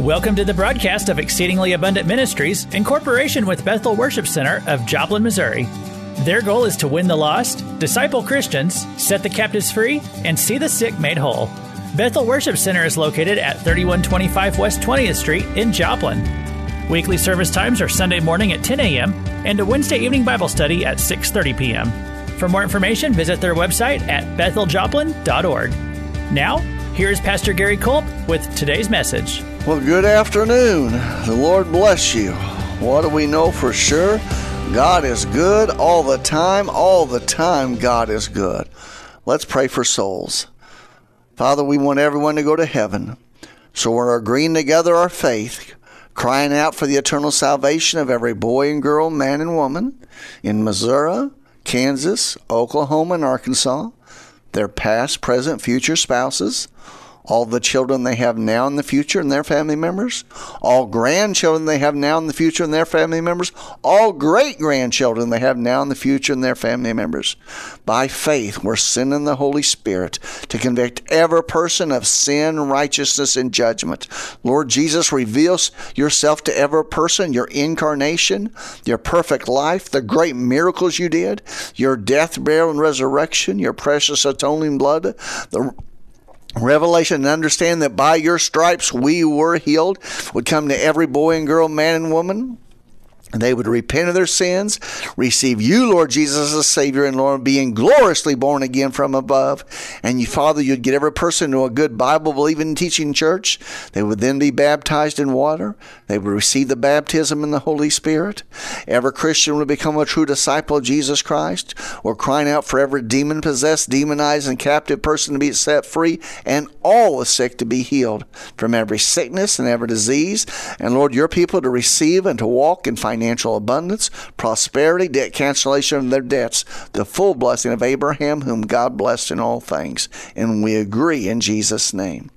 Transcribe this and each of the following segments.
Welcome to the broadcast of Exceedingly Abundant Ministries in cooperation with Bethel Worship Center of Joplin, Missouri. Their goal is to win the lost, disciple Christians, set the captives free, and see the sick made whole. Bethel Worship Center is located at 3125 West 20th Street in Joplin. Weekly service times are Sunday morning at 10 a.m. and a Wednesday evening Bible study at 6:30 p.m. For more information, visit their website at betheljoplin.org. Now, here's Pastor Gary Culp with today's message. Well, good afternoon. The Lord bless you. What do we know for sure? God is good all the time. All the time, God is good. Let's pray for souls. Father, we want everyone to go to heaven. So we're agreeing together our faith, crying out for the eternal salvation of every boy and girl, man and woman in Missouri, Kansas, Oklahoma, and Arkansas, their past, present, future spouses all the children they have now in the future and their family members, all grandchildren they have now in the future and their family members, all great grandchildren they have now in the future and their family members. By faith, we're sending the Holy Spirit to convict every person of sin, righteousness, and judgment. Lord Jesus, reveal yourself to every person, your incarnation, your perfect life, the great miracles you did, your death, burial, and resurrection, your precious atoning blood, the revelation and understand that by your stripes we were healed would come to every boy and girl, man and woman they would repent of their sins, receive you, Lord Jesus, as Savior and Lord, being gloriously born again from above. And you, Father, you'd get every person to a good Bible believing teaching church. They would then be baptized in water. They would receive the baptism in the Holy Spirit. Every Christian would become a true disciple of Jesus Christ. We're crying out for every demon possessed, demonized, and captive person to be set free, and all the sick to be healed from every sickness and every disease. And Lord, your people to receive and to walk in financial financial abundance, prosperity, debt cancellation of their debts, the full blessing of Abraham, whom God blessed in all things. And we agree in Jesus' name.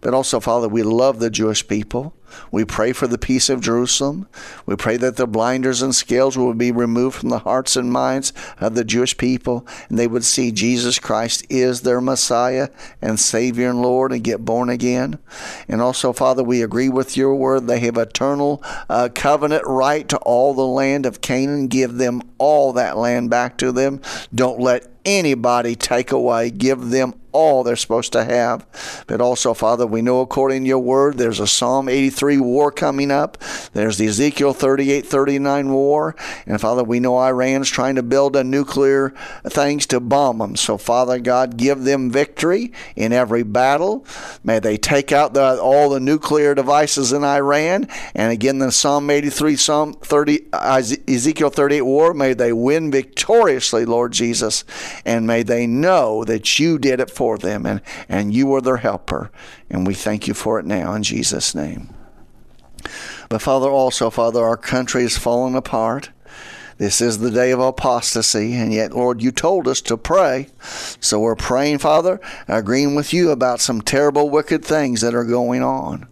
But also, Father, we love the Jewish people. We pray for the peace of Jerusalem. We pray that the blinders and scales will be removed from the hearts and minds of the Jewish people, and they would see Jesus Christ is their Messiah and Savior and Lord and get born again. And also, Father, we agree with your word. They have eternal uh, covenant right to all the land of Canaan. Give them all that land back to them. Don't let anybody take away. Give them all they're supposed to have. But also, Father, we know according to your word, there's a Psalm 83 war coming up. There's the Ezekiel 38 39 war. And Father, we know Iran's trying to build a nuclear things to bomb them. So, Father God, give them victory in every battle. May they take out the, all the nuclear devices in Iran. And again, the Psalm 83, Psalm 30, Ezekiel 38 war, may they win victoriously, Lord Jesus. And may they know that you did it for them, and, and you are their helper. And we thank you for it now in Jesus' name. But Father, also, Father, our country is falling apart. This is the day of apostasy, and yet, Lord, you told us to pray. So we're praying, Father, agreeing with you about some terrible, wicked things that are going on.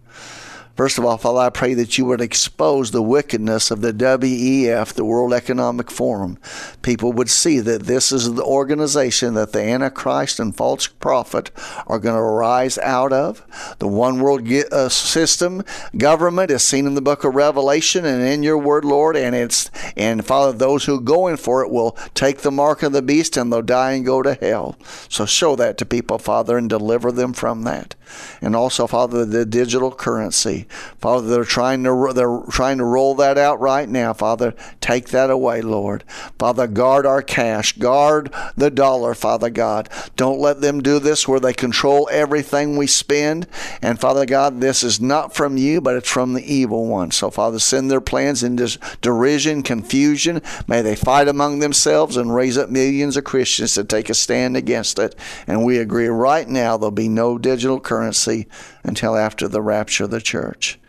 First of all, Father, I pray that you would expose the wickedness of the WEF, the World Economic Forum. People would see that this is the organization that the Antichrist and false prophet are going to rise out of. The one world uh, system government is seen in the book of Revelation and in your word, Lord, and it's and Father, those who go in for it will take the mark of the beast and they'll die and go to hell. So show that to people, Father, and deliver them from that. And also, Father, the digital currency. Father, they're trying to they're trying to roll that out right now. Father, take that away, Lord. Father, guard our cash, guard the dollar, Father God. Don't let them do this where they control everything we spend. And Father God, this is not from you, but it's from the evil one. So Father, send their plans into derision, confusion. May they fight among themselves and raise up millions of Christians to take a stand against it. And we agree right now there'll be no digital currency until after the rapture of the church.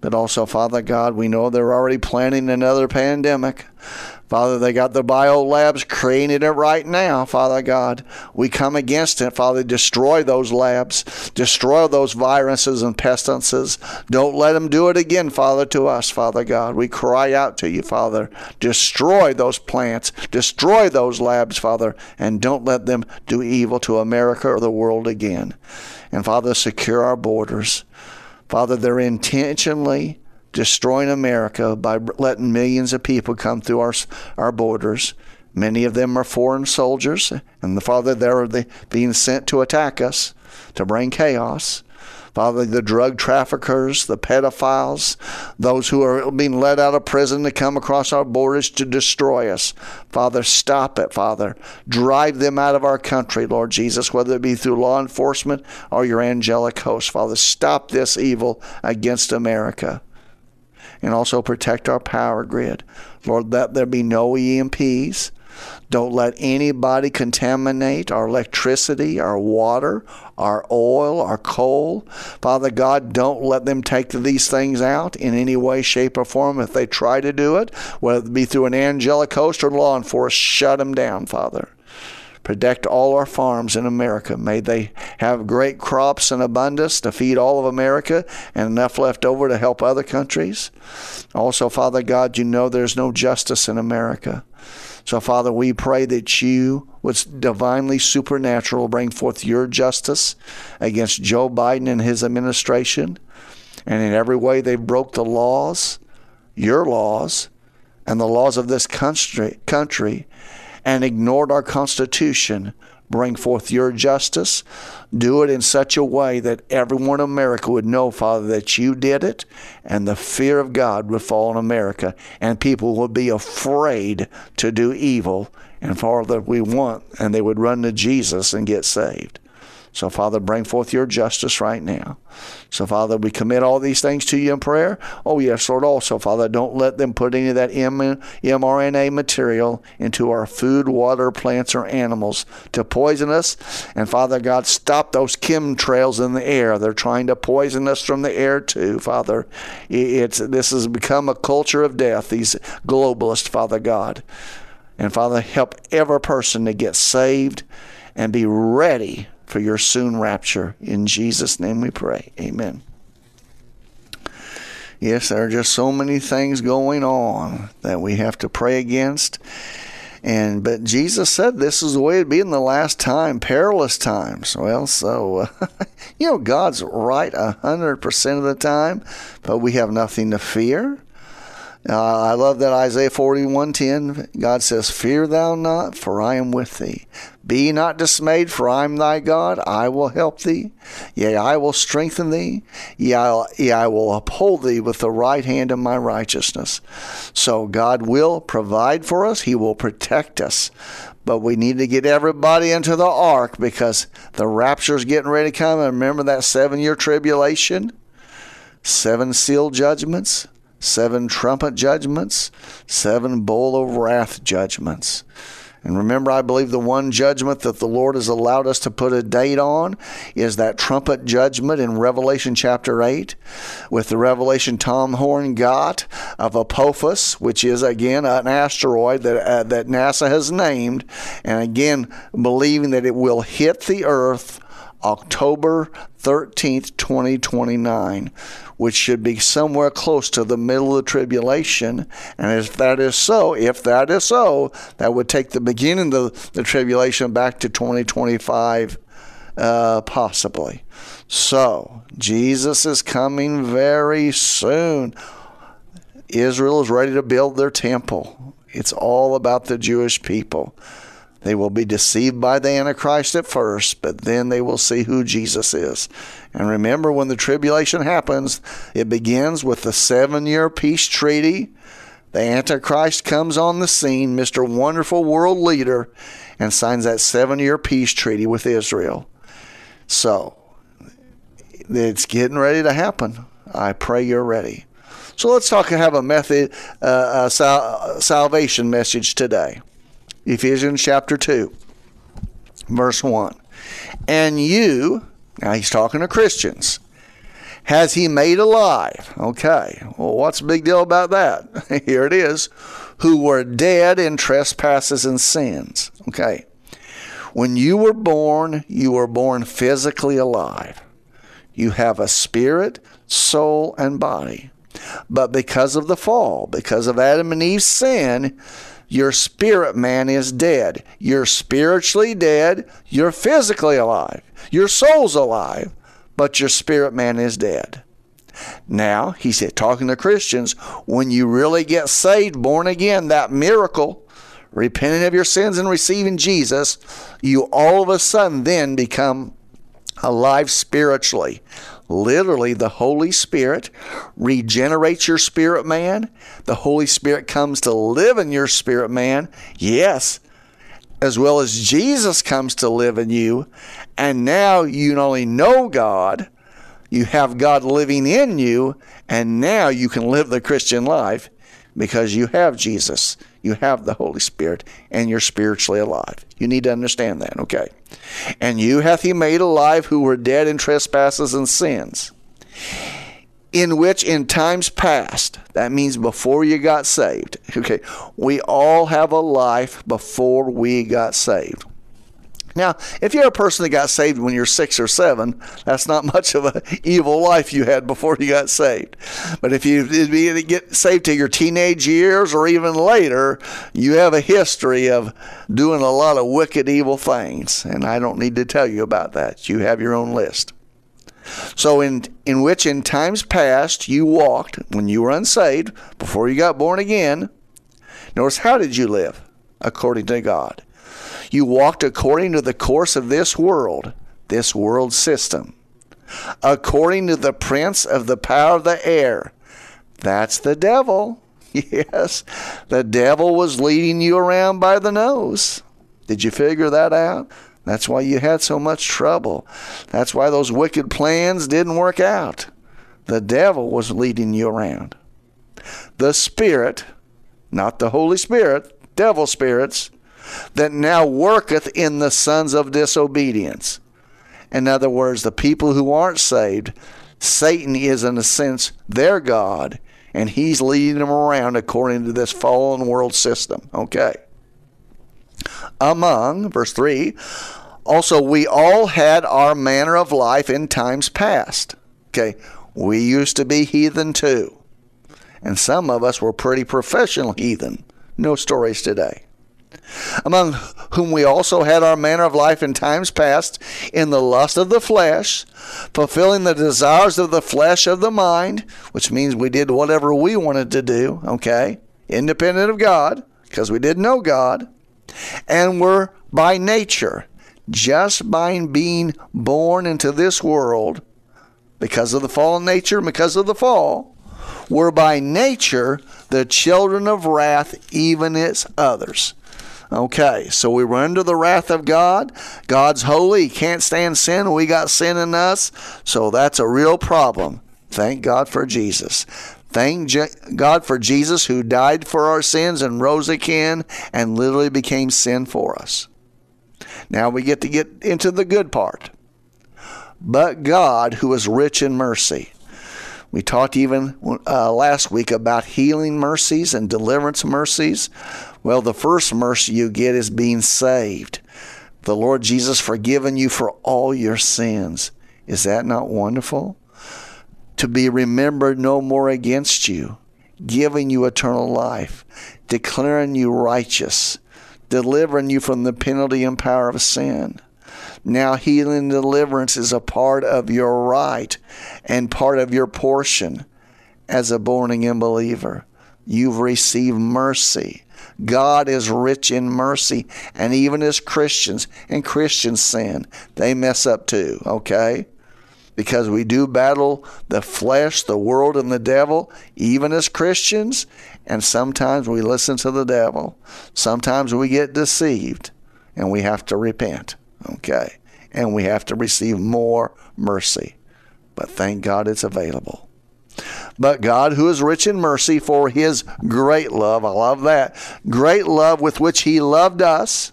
But also, Father God, we know they're already planning another pandemic. Father, they got the bio labs creating it right now, Father God. We come against it, Father. Destroy those labs, destroy those viruses and pestilences. Don't let them do it again, Father, to us, Father God. We cry out to you, Father. Destroy those plants, destroy those labs, Father, and don't let them do evil to America or the world again. And Father, secure our borders. Father, they're intentionally destroying America by letting millions of people come through our, our borders. Many of them are foreign soldiers, and the Father, they're being sent to attack us, to bring chaos. Father, the drug traffickers, the pedophiles, those who are being let out of prison to come across our borders to destroy us. Father, stop it, Father. Drive them out of our country, Lord Jesus, whether it be through law enforcement or your angelic host. Father, stop this evil against America and also protect our power grid. Lord, let there be no EMPs. Don't let anybody contaminate our electricity, our water, our oil, our coal. Father God, don't let them take these things out in any way, shape, or form. If they try to do it, whether it be through an angelic host or law enforcement, shut them down, Father. Protect all our farms in America. May they have great crops in abundance to feed all of America and enough left over to help other countries. Also, Father God, you know there's no justice in America. So, Father, we pray that you would divinely supernatural bring forth your justice against Joe Biden and his administration. And in every way they broke the laws, your laws, and the laws of this country, country and ignored our Constitution bring forth your justice. Do it in such a way that everyone in America would know, Father, that you did it, and the fear of God would fall on America, and people would be afraid to do evil. And Father, we want, and they would run to Jesus and get saved. So, Father, bring forth your justice right now. So, Father, we commit all these things to you in prayer. Oh, yes, Lord, also, Father, don't let them put any of that mRNA material into our food, water, plants, or animals to poison us. And, Father God, stop those chemtrails in the air. They're trying to poison us from the air, too, Father. It's, this has become a culture of death, these globalists, Father God. And, Father, help every person to get saved and be ready for your soon rapture. In Jesus' name we pray. Amen. Yes, there are just so many things going on that we have to pray against. And but Jesus said this is the way it'd be in the last time, perilous times. Well, so uh, you know God's right a hundred percent of the time, but we have nothing to fear. Uh, I love that Isaiah 41:10. God says, "Fear thou not, for I am with thee. Be not dismayed, for I am thy God. I will help thee. Yea, I will strengthen thee. Yea, I will uphold thee with the right hand of my righteousness." So God will provide for us. He will protect us. But we need to get everybody into the ark because the rapture is getting ready to come. And remember that seven year tribulation? Seven seal judgments? Seven trumpet judgments, seven bowl of wrath judgments. And remember, I believe the one judgment that the Lord has allowed us to put a date on is that trumpet judgment in Revelation chapter 8, with the revelation Tom Horn got of Apophis, which is again an asteroid that, uh, that NASA has named, and again, believing that it will hit the earth October 13th, 2029 which should be somewhere close to the middle of the tribulation. And if that is so, if that is so, that would take the beginning of the tribulation back to 2025, uh, possibly. So, Jesus is coming very soon. Israel is ready to build their temple. It's all about the Jewish people. They will be deceived by the Antichrist at first, but then they will see who Jesus is. And remember, when the tribulation happens, it begins with the seven year peace treaty. The Antichrist comes on the scene, Mr. Wonderful World Leader, and signs that seven year peace treaty with Israel. So, it's getting ready to happen. I pray you're ready. So let's talk and have a method, uh, a sal- salvation message today. Ephesians chapter 2, verse 1. And you, now he's talking to Christians, has he made alive? Okay, well, what's the big deal about that? Here it is. Who were dead in trespasses and sins. Okay. When you were born, you were born physically alive. You have a spirit, soul, and body. But because of the fall, because of Adam and Eve's sin, your spirit man is dead. You're spiritually dead. You're physically alive. Your soul's alive, but your spirit man is dead. Now, he said, talking to Christians, when you really get saved, born again, that miracle, repenting of your sins and receiving Jesus, you all of a sudden then become alive spiritually. Literally, the Holy Spirit regenerates your spirit man. The Holy Spirit comes to live in your spirit man. Yes, as well as Jesus comes to live in you. And now you not only know God, you have God living in you, and now you can live the Christian life because you have Jesus, you have the Holy Spirit, and you're spiritually alive. You need to understand that, okay? And you hath he made alive who were dead in trespasses and sins, in which in times past, that means before you got saved, okay, we all have a life before we got saved. Now, if you're a person that got saved when you're six or seven, that's not much of an evil life you had before you got saved. But if you get saved to your teenage years or even later, you have a history of doing a lot of wicked, evil things. And I don't need to tell you about that. You have your own list. So, in, in which in times past you walked when you were unsaved, before you got born again, notice how did you live? According to God. You walked according to the course of this world, this world system, according to the prince of the power of the air. That's the devil. Yes, the devil was leading you around by the nose. Did you figure that out? That's why you had so much trouble. That's why those wicked plans didn't work out. The devil was leading you around. The Spirit, not the Holy Spirit, devil spirits, that now worketh in the sons of disobedience. In other words, the people who aren't saved, Satan is, in a sense, their God, and he's leading them around according to this fallen world system. Okay. Among, verse 3, also we all had our manner of life in times past. Okay. We used to be heathen too. And some of us were pretty professional heathen. No stories today among whom we also had our manner of life in times past, in the lust of the flesh, fulfilling the desires of the flesh of the mind, which means we did whatever we wanted to do, okay, independent of God, because we didn't know God, and were by nature, just by being born into this world, because of the fallen nature, because of the fall, were by nature the children of wrath, even as others. Okay, so we were under the wrath of God. God's holy. He can't stand sin. We got sin in us. So that's a real problem. Thank God for Jesus. Thank God for Jesus who died for our sins and rose again and literally became sin for us. Now we get to get into the good part. But God, who is rich in mercy. We talked even uh, last week about healing mercies and deliverance mercies. Well, the first mercy you get is being saved. The Lord Jesus forgiven you for all your sins. Is that not wonderful? To be remembered no more against you, giving you eternal life, declaring you righteous, delivering you from the penalty and power of sin. Now, healing and deliverance is a part of your right and part of your portion as a born again believer. You've received mercy. God is rich in mercy. And even as Christians, and Christians sin, they mess up too, okay? Because we do battle the flesh, the world, and the devil, even as Christians. And sometimes we listen to the devil. Sometimes we get deceived and we have to repent, okay? And we have to receive more mercy. But thank God it's available. But God, who is rich in mercy for his great love, I love that, great love with which he loved us,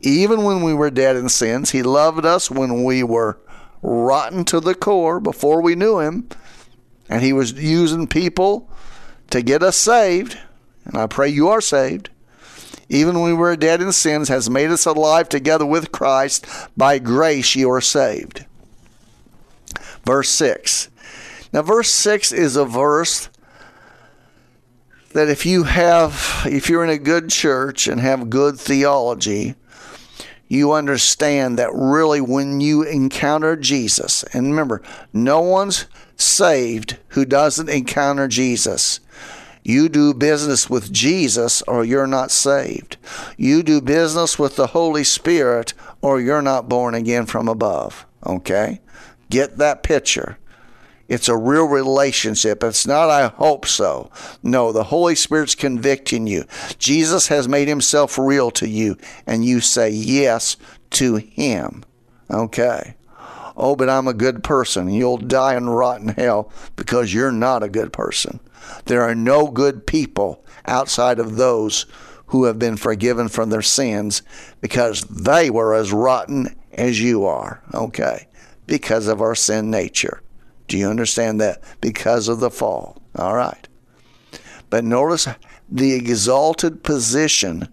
even when we were dead in sins, he loved us when we were rotten to the core before we knew him. And he was using people to get us saved. And I pray you are saved. Even when we were dead in sins, has made us alive together with Christ. By grace you are saved. Verse 6 now, verse 6 is a verse that if you have, if you're in a good church and have good theology, you understand that really when you encounter Jesus, and remember, no one's saved who doesn't encounter Jesus. You do business with Jesus or you're not saved. You do business with the Holy Spirit or you're not born again from above. Okay? Get that picture. It's a real relationship. It's not, I hope so. No, the Holy Spirit's convicting you. Jesus has made himself real to you, and you say yes to him. Okay. Oh, but I'm a good person. You'll die in hell because you're not a good person. There are no good people outside of those who have been forgiven from their sins because they were as rotten as you are. Okay. Because of our sin nature. Do you understand that? Because of the fall. All right. But notice the exalted position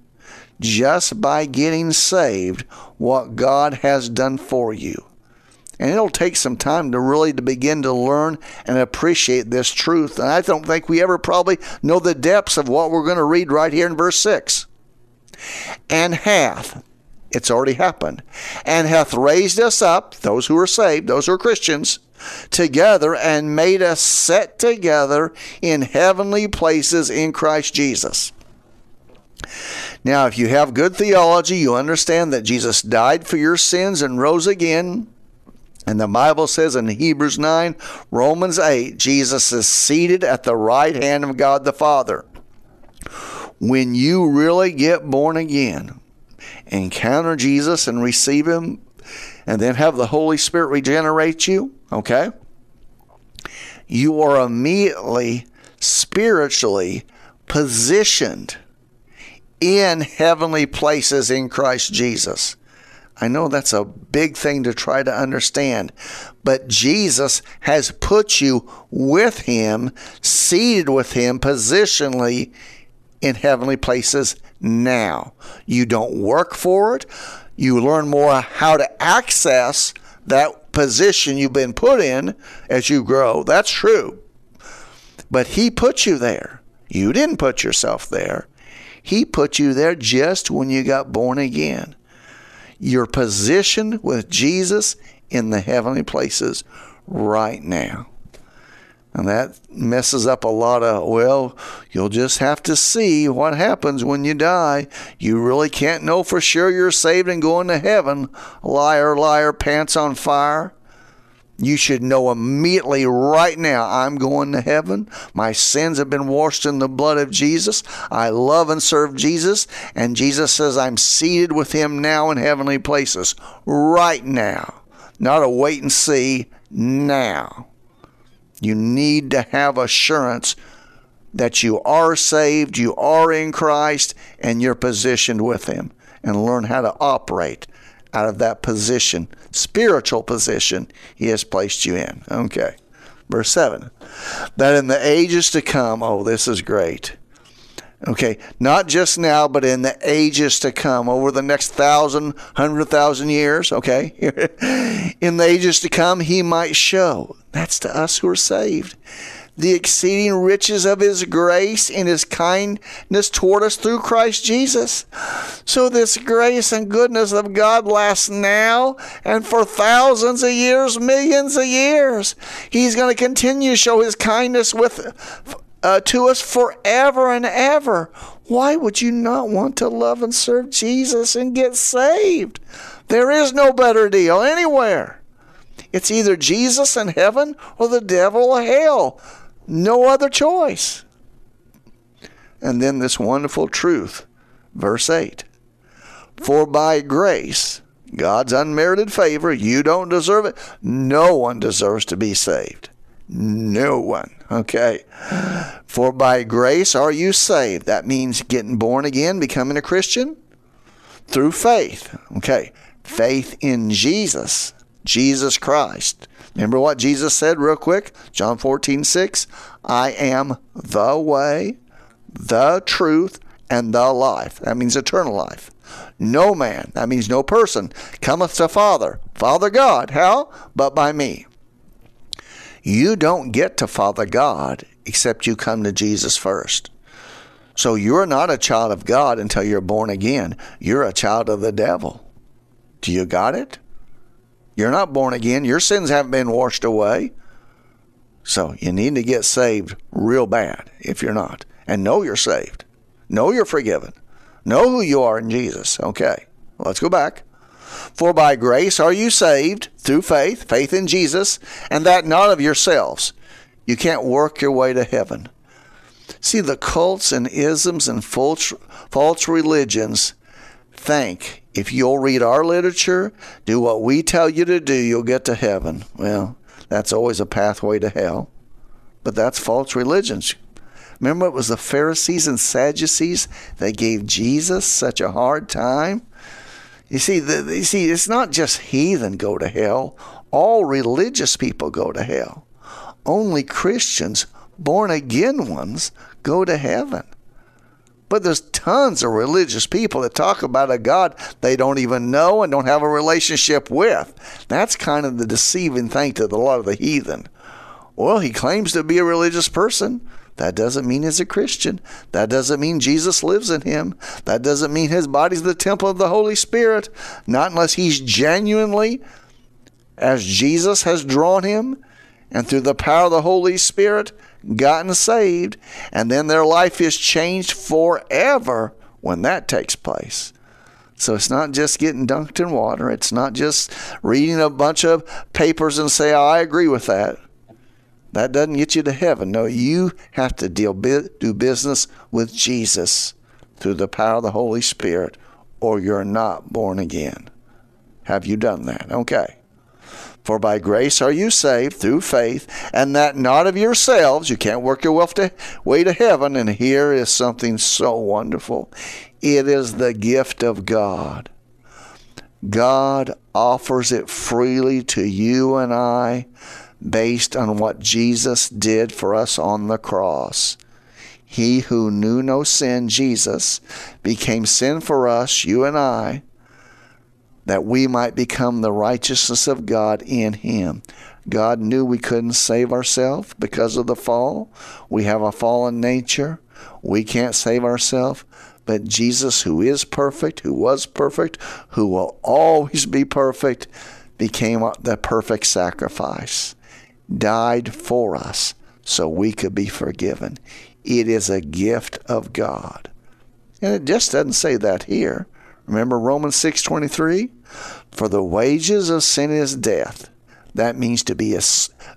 just by getting saved, what God has done for you. And it'll take some time to really to begin to learn and appreciate this truth. And I don't think we ever probably know the depths of what we're going to read right here in verse 6. And hath, it's already happened, and hath raised us up, those who are saved, those who are Christians, together and made us set together in heavenly places in Christ Jesus. Now, if you have good theology, you understand that Jesus died for your sins and rose again. And the Bible says in Hebrews 9, Romans 8, Jesus is seated at the right hand of God the Father. When you really get born again, encounter Jesus and receive Him, and then have the Holy Spirit regenerate you, okay? You are immediately spiritually positioned in heavenly places in Christ Jesus. I know that's a big thing to try to understand, but Jesus has put you with Him, seated with Him positionally in heavenly places now. You don't work for it. You learn more how to access that position you've been put in as you grow. That's true. But He put you there. You didn't put yourself there. He put you there just when you got born again. You're positioned with Jesus in the heavenly places right now. And that messes up a lot of, well, you'll just have to see what happens when you die. You really can't know for sure you're saved and going to heaven. Liar, liar, pants on fire. You should know immediately right now I'm going to heaven. My sins have been washed in the blood of Jesus. I love and serve Jesus. And Jesus says I'm seated with him now in heavenly places right now. Not a wait and see now. You need to have assurance that you are saved, you are in Christ, and you're positioned with Him, and learn how to operate out of that position, spiritual position He has placed you in. Okay. Verse 7 that in the ages to come, oh, this is great. Okay, not just now, but in the ages to come, over the next thousand, hundred thousand years, okay? in the ages to come, he might show. That's to us who are saved. The exceeding riches of his grace and his kindness toward us through Christ Jesus. So, this grace and goodness of God lasts now and for thousands of years, millions of years. He's going to continue to show his kindness with uh, to us forever and ever. Why would you not want to love and serve Jesus and get saved? There is no better deal anywhere. It's either Jesus in heaven or the devil in hell. No other choice. And then this wonderful truth, verse 8 For by grace, God's unmerited favor, you don't deserve it. No one deserves to be saved. No one. Okay. For by grace are you saved. That means getting born again, becoming a Christian through faith. Okay. Faith in Jesus, Jesus Christ. Remember what Jesus said, real quick? John 14, 6. I am the way, the truth, and the life. That means eternal life. No man, that means no person, cometh to Father, Father God. How? But by me. You don't get to Father God except you come to Jesus first. So you're not a child of God until you're born again. You're a child of the devil. Do you got it? You're not born again. Your sins haven't been washed away. So you need to get saved real bad if you're not. And know you're saved. Know you're forgiven. Know who you are in Jesus. Okay, let's go back. For by grace are you saved through faith, faith in Jesus, and that not of yourselves. You can't work your way to heaven. See, the cults and isms and false, false religions think if you'll read our literature, do what we tell you to do, you'll get to heaven. Well, that's always a pathway to hell. But that's false religions. Remember, it was the Pharisees and Sadducees that gave Jesus such a hard time? You see, the, you see, it's not just heathen go to hell. All religious people go to hell. Only Christians, born again ones, go to heaven. But there's tons of religious people that talk about a God they don't even know and don't have a relationship with. That's kind of the deceiving thing to a lot of the heathen. Well, he claims to be a religious person. That doesn't mean he's a Christian. That doesn't mean Jesus lives in him. That doesn't mean his body's the temple of the Holy Spirit. Not unless he's genuinely, as Jesus has drawn him, and through the power of the Holy Spirit, gotten saved, and then their life is changed forever when that takes place. So it's not just getting dunked in water. It's not just reading a bunch of papers and say, oh, I agree with that. That doesn't get you to heaven. No, you have to deal do business with Jesus through the power of the Holy Spirit, or you're not born again. Have you done that? Okay. For by grace are you saved through faith, and that not of yourselves. You can't work your way to heaven. And here is something so wonderful it is the gift of God. God offers it freely to you and I based on what Jesus did for us on the cross. He who knew no sin, Jesus, became sin for us, you and I, that we might become the righteousness of God in him. God knew we couldn't save ourselves because of the fall. We have a fallen nature. We can't save ourselves. But Jesus, who is perfect, who was perfect, who will always be perfect, became the perfect sacrifice, died for us so we could be forgiven. It is a gift of God. And it just doesn't say that here. Remember Romans 6:23? For the wages of sin is death. That means to be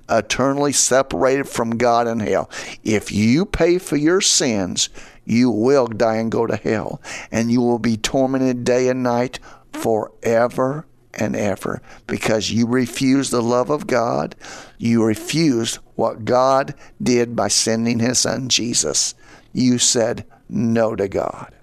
eternally separated from God in hell. If you pay for your sins, you will die and go to hell, and you will be tormented day and night forever and ever because you refused the love of God. You refused what God did by sending His Son Jesus. You said no to God.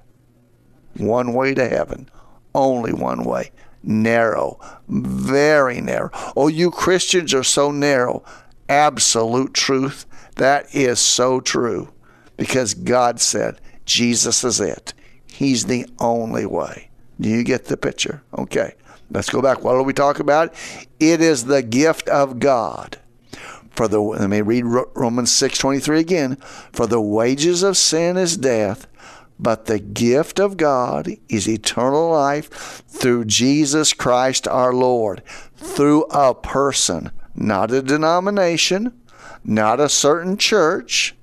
One way to heaven, only one way. Narrow, very narrow. Oh, you Christians are so narrow. Absolute truth. That is so true because God said Jesus is it. He's the only way. Do you get the picture? Okay. Let's go back. What do we talk about? It is the gift of God. For the let me read Romans 6:23 again. For the wages of sin is death, but the gift of God is eternal life through Jesus Christ our Lord, through a person, not a denomination, not a certain church,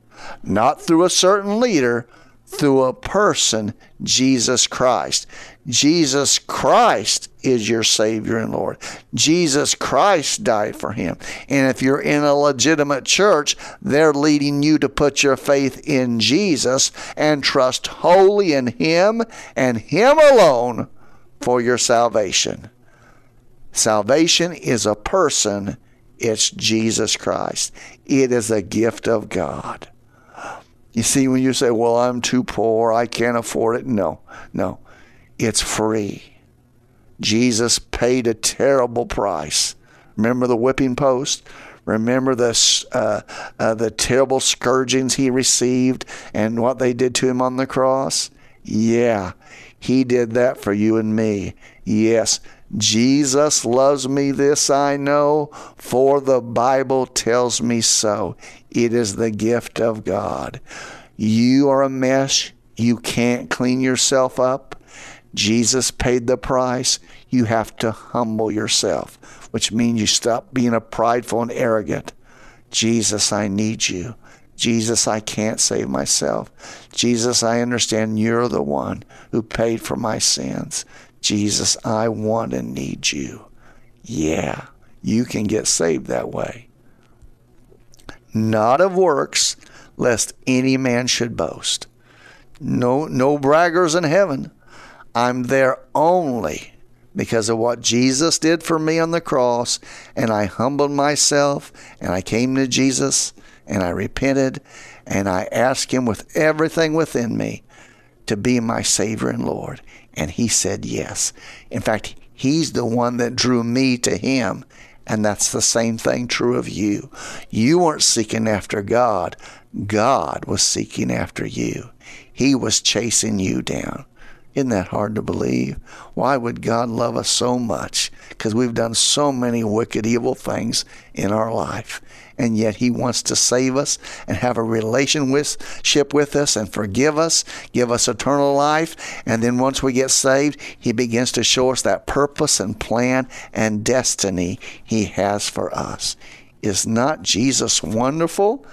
not through a certain leader, through a person, Jesus Christ. Jesus Christ is your Savior and Lord. Jesus Christ died for him. And if you're in a legitimate church, they're leading you to put your faith in Jesus and trust wholly in Him and Him alone for your salvation. Salvation is a person, it's Jesus Christ. It is a gift of God. You see, when you say, Well, I'm too poor, I can't afford it. No, no. It's free. Jesus paid a terrible price. Remember the whipping post? Remember the, uh, uh, the terrible scourgings he received and what they did to him on the cross? Yeah, he did that for you and me. Yes, Jesus loves me, this I know, for the Bible tells me so. It is the gift of God. You are a mess. You can't clean yourself up. Jesus paid the price. You have to humble yourself, which means you stop being a prideful and arrogant. Jesus, I need you. Jesus, I can't save myself. Jesus, I understand you're the one who paid for my sins. Jesus, I want and need you. Yeah, you can get saved that way. Not of works, lest any man should boast. No, no braggers in heaven. I'm there only because of what Jesus did for me on the cross, and I humbled myself, and I came to Jesus, and I repented, and I asked Him with everything within me to be my Savior and Lord. And He said yes. In fact, He's the one that drew me to Him. And that's the same thing true of you. You weren't seeking after God, God was seeking after you. He was chasing you down. Isn't that hard to believe? Why would God love us so much? Because we've done so many wicked, evil things in our life. And yet He wants to save us and have a relationship with us and forgive us, give us eternal life. And then once we get saved, He begins to show us that purpose and plan and destiny He has for us. Is not Jesus wonderful?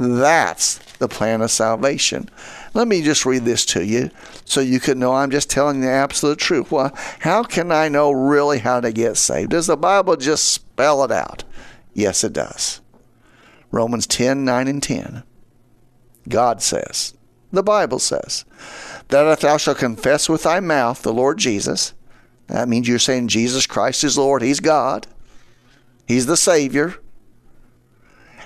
That's the plan of salvation. Let me just read this to you so you can know I'm just telling the absolute truth. Well, how can I know really how to get saved? Does the Bible just spell it out? Yes, it does. Romans 10 9 and 10. God says, the Bible says, that if thou shalt confess with thy mouth the Lord Jesus, that means you're saying Jesus Christ is Lord, He's God, He's the Savior,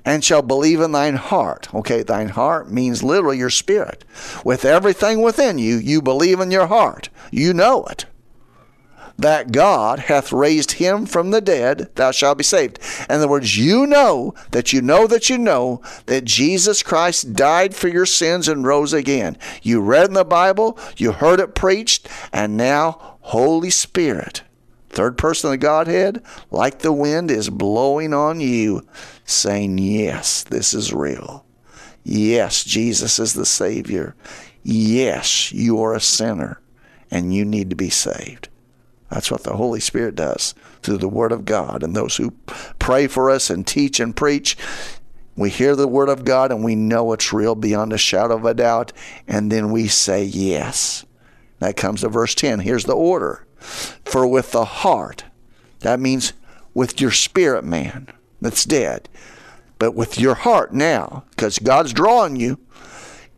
and shall believe in thine heart. Okay, thine heart means literally your spirit. With everything within you, you believe in your heart. You know it. That God hath raised him from the dead, thou shalt be saved. In other words, you know that you know that you know that Jesus Christ died for your sins and rose again. You read in the Bible, you heard it preached, and now Holy Spirit third person of the Godhead, like the wind, is blowing on you, saying, Yes, this is real. Yes, Jesus is the Savior. Yes, you are a sinner and you need to be saved. That's what the Holy Spirit does through the Word of God. And those who pray for us and teach and preach, we hear the Word of God and we know it's real beyond a shadow of a doubt. And then we say yes. That comes to verse 10. Here's the order for with the heart, that means with your spirit man that's dead, but with your heart now, because God's drawing you,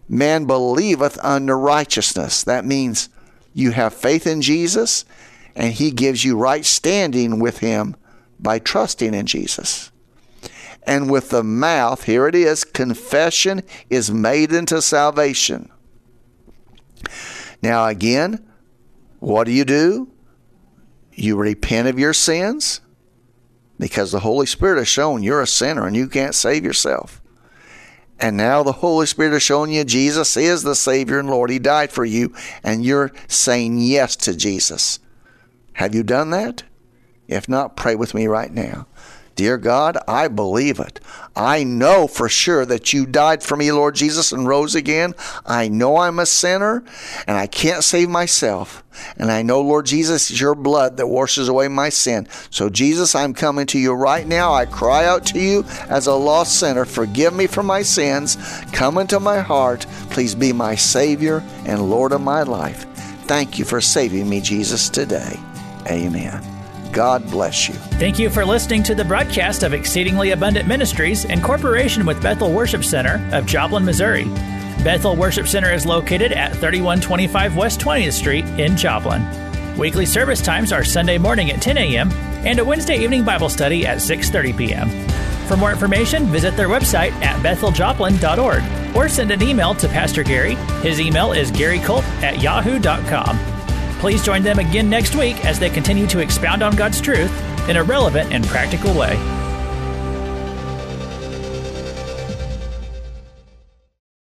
man believeth unto righteousness. That means you have faith in Jesus and he gives you right standing with him by trusting in Jesus. And with the mouth, here it is, confession is made into salvation. Now, again, what do you do? You repent of your sins because the Holy Spirit has shown you're a sinner and you can't save yourself. And now the Holy Spirit has shown you Jesus is the Savior and Lord. He died for you, and you're saying yes to Jesus. Have you done that? If not, pray with me right now. Dear God, I believe it. I know for sure that you died for me, Lord Jesus, and rose again. I know I'm a sinner and I can't save myself. And I know, Lord Jesus, it's your blood that washes away my sin. So, Jesus, I'm coming to you right now. I cry out to you as a lost sinner. Forgive me for my sins. Come into my heart. Please be my Savior and Lord of my life. Thank you for saving me, Jesus, today. Amen. God bless you. Thank you for listening to the broadcast of Exceedingly Abundant Ministries in cooperation with Bethel Worship Center of Joplin, Missouri. Bethel Worship Center is located at 3125 West 20th Street in Joplin. Weekly service times are Sunday morning at 10 a.m. and a Wednesday evening Bible study at 6:30 p.m. For more information, visit their website at betheljoplin.org or send an email to Pastor Gary. His email is garycolt at yahoo.com. Please join them again next week as they continue to expound on God's truth in a relevant and practical way.